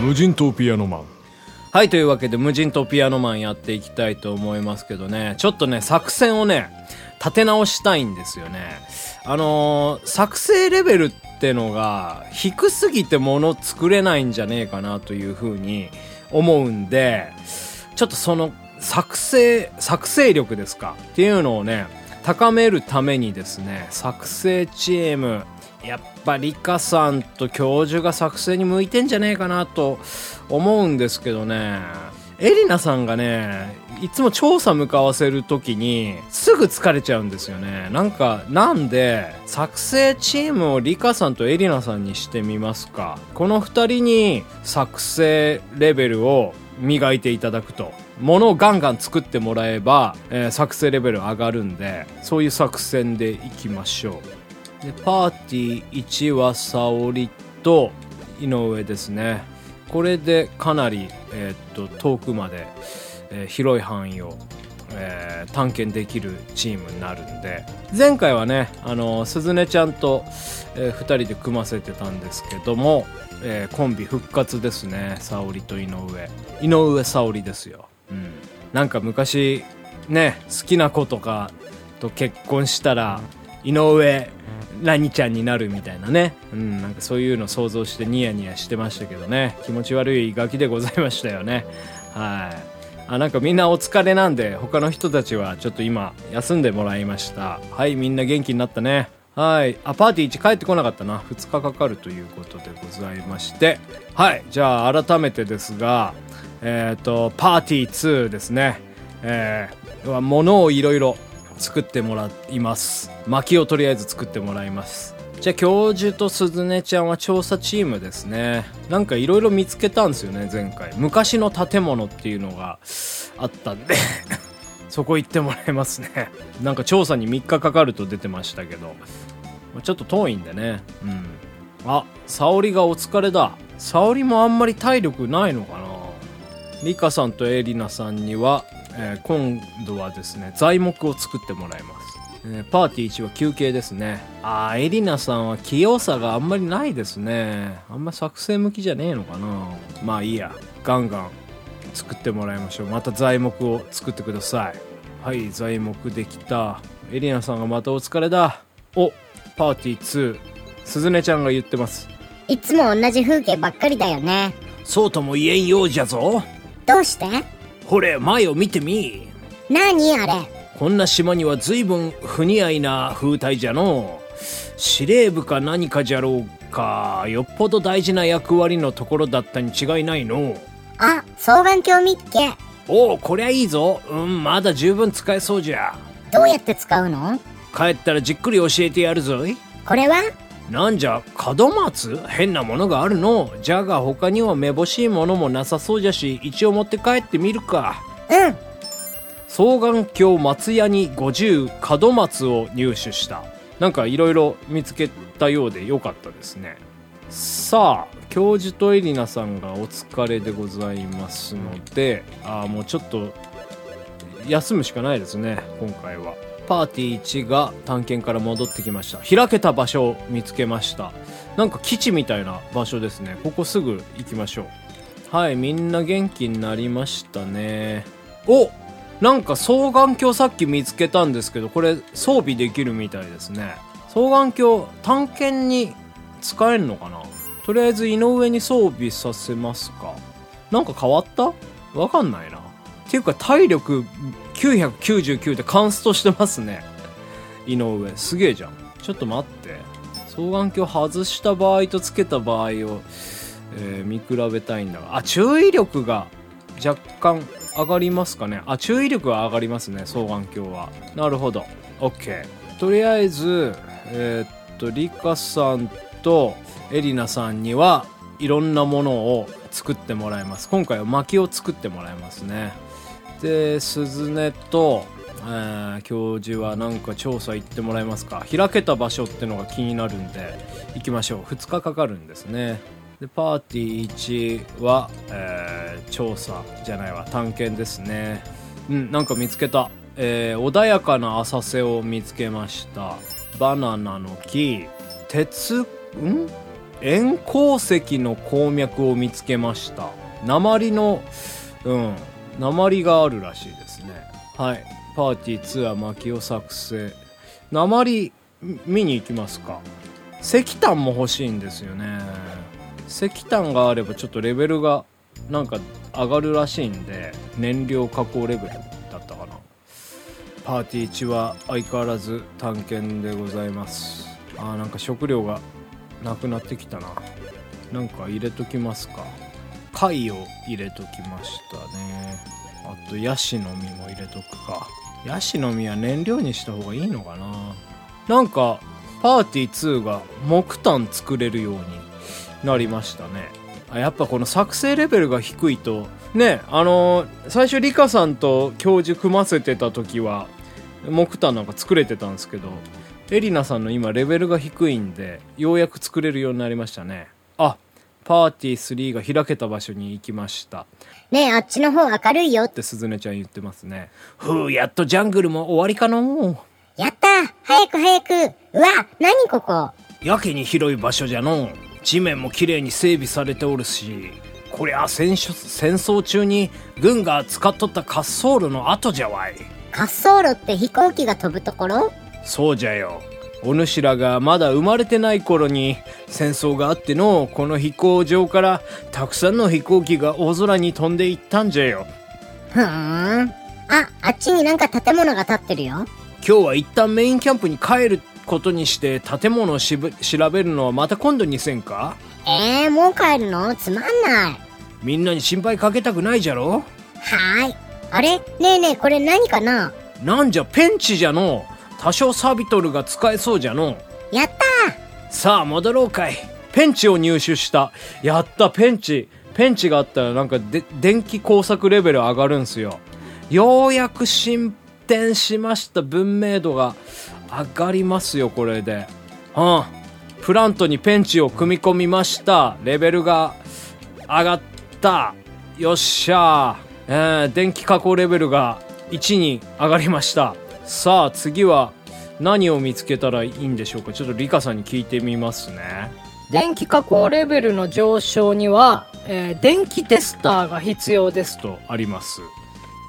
無人島ピアノマン。はいというわけで無人島ピアノマンやっていきたいと思いますけどね。ちょっとね作戦をね立て直したいんですよね。あのー、作成レベルってのが低すぎて物作れないんじゃねえかなというふうに思うんでちょっとその作成作成力ですかっていうのをね高めるためにですね作成チームやっぱリカさんと教授が作成に向いてんじゃねえかなと思うんですけどね。エリナさんがねいつも調査向かわせる時にすぐ疲れちゃうんですよね。なんかなんで作成チームをリカさんとエリナさんにしてみますか。この2人に作成レベルを磨いていただくと。物をガンガン作ってもらえば、えー、作成レベル上がるんでそういう作戦でいきましょう。でパーティー1は沙織と井上ですね。これでかなり、えー、っと遠くまで、えー、広い範囲を、えー、探検できるチームになるんで。前回はねあの鈴音ちゃんと、えー、2人で組ませてたんですけども、えー、コンビ復活ですね。沙織と井上。井上沙織ですよ、なんか昔ね好きな子とかと結婚したら井上ラニちゃんになるみたいなね。うん、なんかそういうの想像してニヤニヤしてましたけどね。気持ち悪いガキでございましたよね。はい。あ、なんかみんなお疲れなんで、他の人たちはちょっと今、休んでもらいました。はい、みんな元気になったね。はい。あ、パーティー1帰ってこなかったな。2日かかるということでございまして。はい。じゃあ、改めてですが、えっ、ー、と、パーティー2ですね。えー、物をいろいろ作ってもらいます。薪をとりあえず作ってもらいます。じゃあ教授と鈴音ちゃんは調査チームですね。なんかいろいろ見つけたんですよね前回。昔の建物っていうのがあったんで。そこ行ってもらいますね。なんか調査に3日かかると出てましたけど。ちょっと遠いんでね。うん。あ沙織がお疲れだ。沙織もあんまり体力ないのかな？リカさんとエリナさんにはえー、今度はですね材木を作ってもらいます、えー、パーティー1は休憩ですね。あーエリナさんは器用さがあんまりないですね。あんま作成向きじゃねえのかな。まあいいや。ガンガン作ってもらいましょう。また材木を作ってください。はい材木できた。エリナさんがまたお疲れだ。おパーティー2鈴音ちゃんが言ってます。いつも同じ風景ばっかりだよね。そうとも言えんようじゃぞどうして？ほれ前を見てみ。何あれ？こんな島には随分不似合いな風体じゃの。司令部か何かじゃろうか。よっぽど大事な役割のところだったに違いないの。あ双眼鏡見っけおおこりゃいいぞ。うんまだ十分使えそうじゃ。どうやって使うの？帰ったらじっくり教えてやるぞい。これは？なんじゃ門松？変なものがあるの？じゃが他にはめぼしいものもなさそうじゃし一応持って帰ってみるか。うん。双眼鏡松屋に50門松を入手した。なんかいろいろ見つけたようでよかったですね。さあ教授とエリナさんがお疲れでございますのでああもうちょっと休むしかないですね今回はパーティー1が探検から戻ってきました。開けた場所を見つけました。なんか基地みたいな場所ですね。ここすぐ行きましょう。はいみんな元気になりましたね。おなんか双眼鏡さっき見つけたんですけどこれ装備できるみたいですね。双眼鏡探検に使えるのかな？とりあえず井上に装備させますか。なんか変わった？わかんないな。っていうか体力999でカンストしてますね。井上。すげえじゃん。ちょっと待って。双眼鏡外した場合とつけた場合を、えー、見比べたいんだが。あ注意力が若干上がりますかね。あ注意力は上がりますね双眼鏡は。なるほど。OK とりあえずえー、っとリカさんとエリナさんにはいろんなものを作ってもらいます。今回は薪を作ってもらいますね。で鈴音と、えー、教授はなんか調査行ってもらえますか？開けた場所ってのが気になるんで行きましょう。2日かかるんですね。でパーティー1は、えー、調査じゃないわ探検ですね。うんなんか見つけた。えー穏やかな浅瀬を見つけました。バナナの木。鉄ん？円鉱石の鉱脈を見つけました。鉛のうん鉛があるらしいですね。はい。パーティー2は薪を作成。鉛見に行きますか。石炭も欲しいんですよね。石炭があればちょっとレベルがなんか上がるらしいんで燃料加工レベルだったかな。パーティー1は相変わらず探検でございます。あーなんか食料がなくなってきたな。なんか入れときますか。貝を入れときましたね。あとヤシの実も入れとくか。ヤシの実は燃料にした方がいいのかな。なんかパーティー2が木炭作れるようになりましたね。やっぱこの作成レベルが低いとねあのー最初リカさんと教授組ませてた時は木炭なんか作れてたんですけどエリナさんの今レベルが低いんでようやく作れるようになりましたね。パーティー3が開けた場所に行きました。ねえ、あっちの方明るいよ。っ。てすずねちゃん言ってますね。ふうやっとジャングルも終わりかのやった早く早く。うわ何ここ。やけに広い場所じゃの地面もきれいに整備されておるし。こりゃ戦争戦争中に軍が使っとった滑走路の跡じゃわい。滑走路って飛行機が飛ぶところ？そうじゃよお主らがまだ生まれてない頃に戦争があってのこの飛行場からたくさんの飛行機が大空に飛んでいったんじゃよふーん。あ、あっちになんか建物が建ってるよ。今日は一旦メインキャンプに帰ることにして建物をしぶ調べるのはまた今度にせんか？えー、もう帰るの？つまんない。みんなに心配かけたくないじゃろ？はーい。あれ？ねえねえ、これ何かな？なんじゃペンチじゃの多少サビトルが使えそうじゃのやったさあ戻ろうかい。ペンチを入手した。やったペンチ。ペンチがあったらなんかで電気工作レベル上がるんすよ。ようやく進展しました。文明度が上がりますよこれで。うん。プラントにペンチを組み込みました。レベルが上がった。よっしゃー、えー電気加工レベルが1に上がりましたさあ次は何を見つけたらいいんでしょうか？ちょっとリカさんに聞いてみますね。電気加工レベルの上昇には、えー電気テスターが必要ですと。とあります。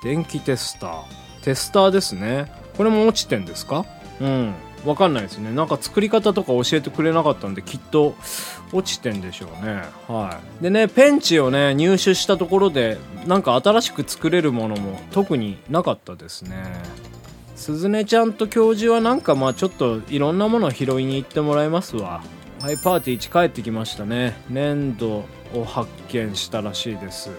電気テスター。テスターですね。これも落ちてんですか？うん。わかんないですね。なんか作り方とか教えてくれなかったんできっと落ちてんでしょうね。はい。でねペンチをね入手したところでなんか新しく作れるものも特になかったですねすずねちゃんと教授はなんかまあちょっといろんなものを拾いに行ってもらいますわ。はいパーティー1帰ってきましたね。粘土を発見したらしいです。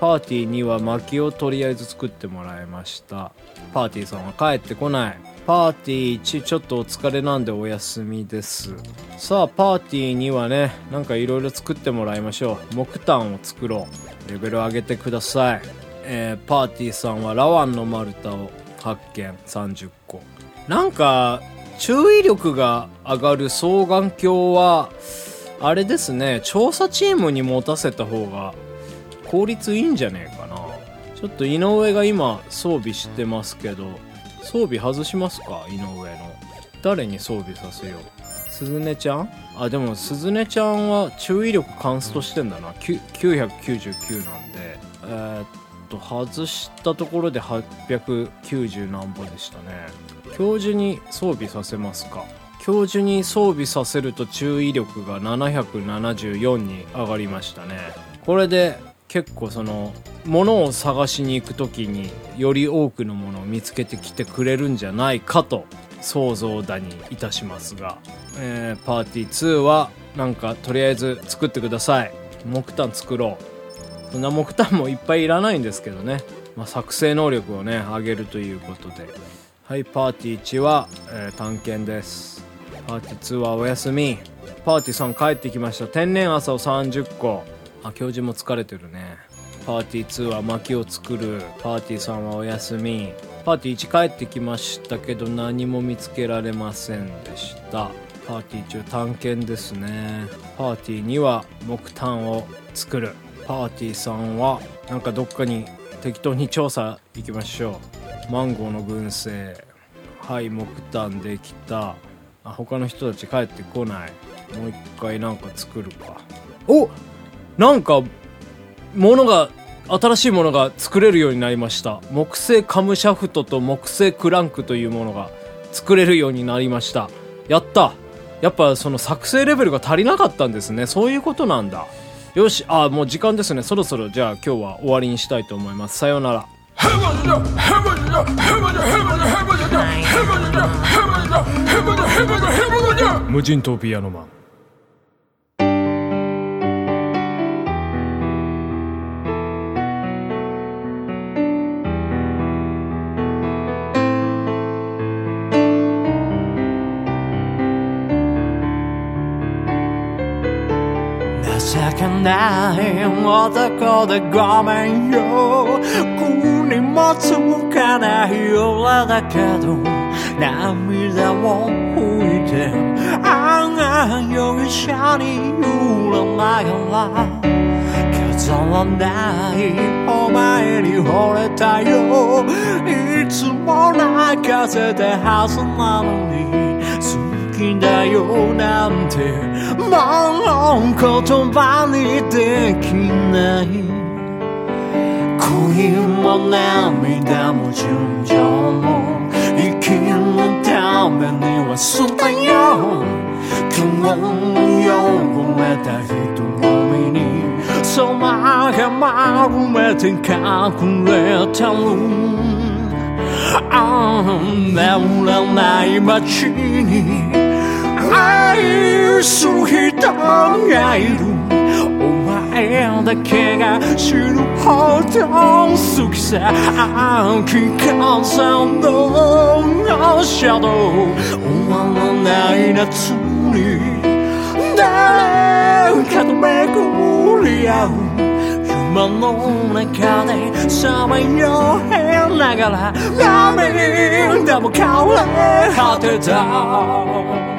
パーティーには薪をとりあえず作ってもらいました。パーティーさんは帰ってこない。パーティー1ちょっとお疲れなんでお休みです。さあパーティーにはねなんかいろいろ作ってもらいましょう。木炭を作ろう。レベル上げてください。えーパーティーさんはラワンの丸太を発見30個。なんか注意力が上がる双眼鏡はあれですね。調査チームに持たせた方が効率いいんじゃねえかな。ちょっと井上が今装備してますけど装備外しますか？井上の。誰に装備させよう？すずねちゃん？あでもすずねちゃんは注意力カンストしてんだな。999なんで。えーっと外したところで890何本でしたね。教授に装備させますか？教授に装備させると注意力が774に上がりましたね。これで結構その物を探しに行く時により多くのものを見つけてきてくれるんじゃないかと想像だにいたしますが、えーパーティー2はなんかとりあえず作ってください。木炭作ろう。そんな木炭もいっぱいいらないんですけどね、まあ、作成能力をね上げるということで。はいパーティー1は、えー探検です。パーティー2はお休み。パーティー3帰ってきました。天然朝を30個。あ教授も疲れてるね。パーティー2は薪を作る。パーティー3はお休み。パーティー1帰ってきましたけど何も見つけられませんでした。パーティー1は探検ですね。パーティー2は木炭を作る。パーティー3はなんかどっかに適当に調査行きましょう。マンゴーの群生。はい木炭できた。あ他の人たち帰ってこない。もう一回なんか作るか。おなんか物が新しいものが作れるようになりました。木製カムシャフトと木製クランクというものが作れるようになりました。やった。やっぱその作成レベルが足りなかったんですね。そういうことなんだ。よしあもう時間ですね。そろそろじゃあ今日は終わりにしたいと思います。さようなら。無人島ピアノマン情けない男でごめんよ国もつかない俺だけど涙を拭いてああ容疑者に揺らながら飾らないお前に惚れたよいつも泣かせてはずなのに好きだよなんてもう言葉にできない。恋も涙も純情も生きるためには捨てよ。う今日も汚れた人混みに空が丸めて隠れたるああ眠らない街に愛する人がいるお前だけが知るほど好きさ秋風のシャドウ終わらない夏に誰かと巡り合う夢の中でさまよいながら涙も変われ果てた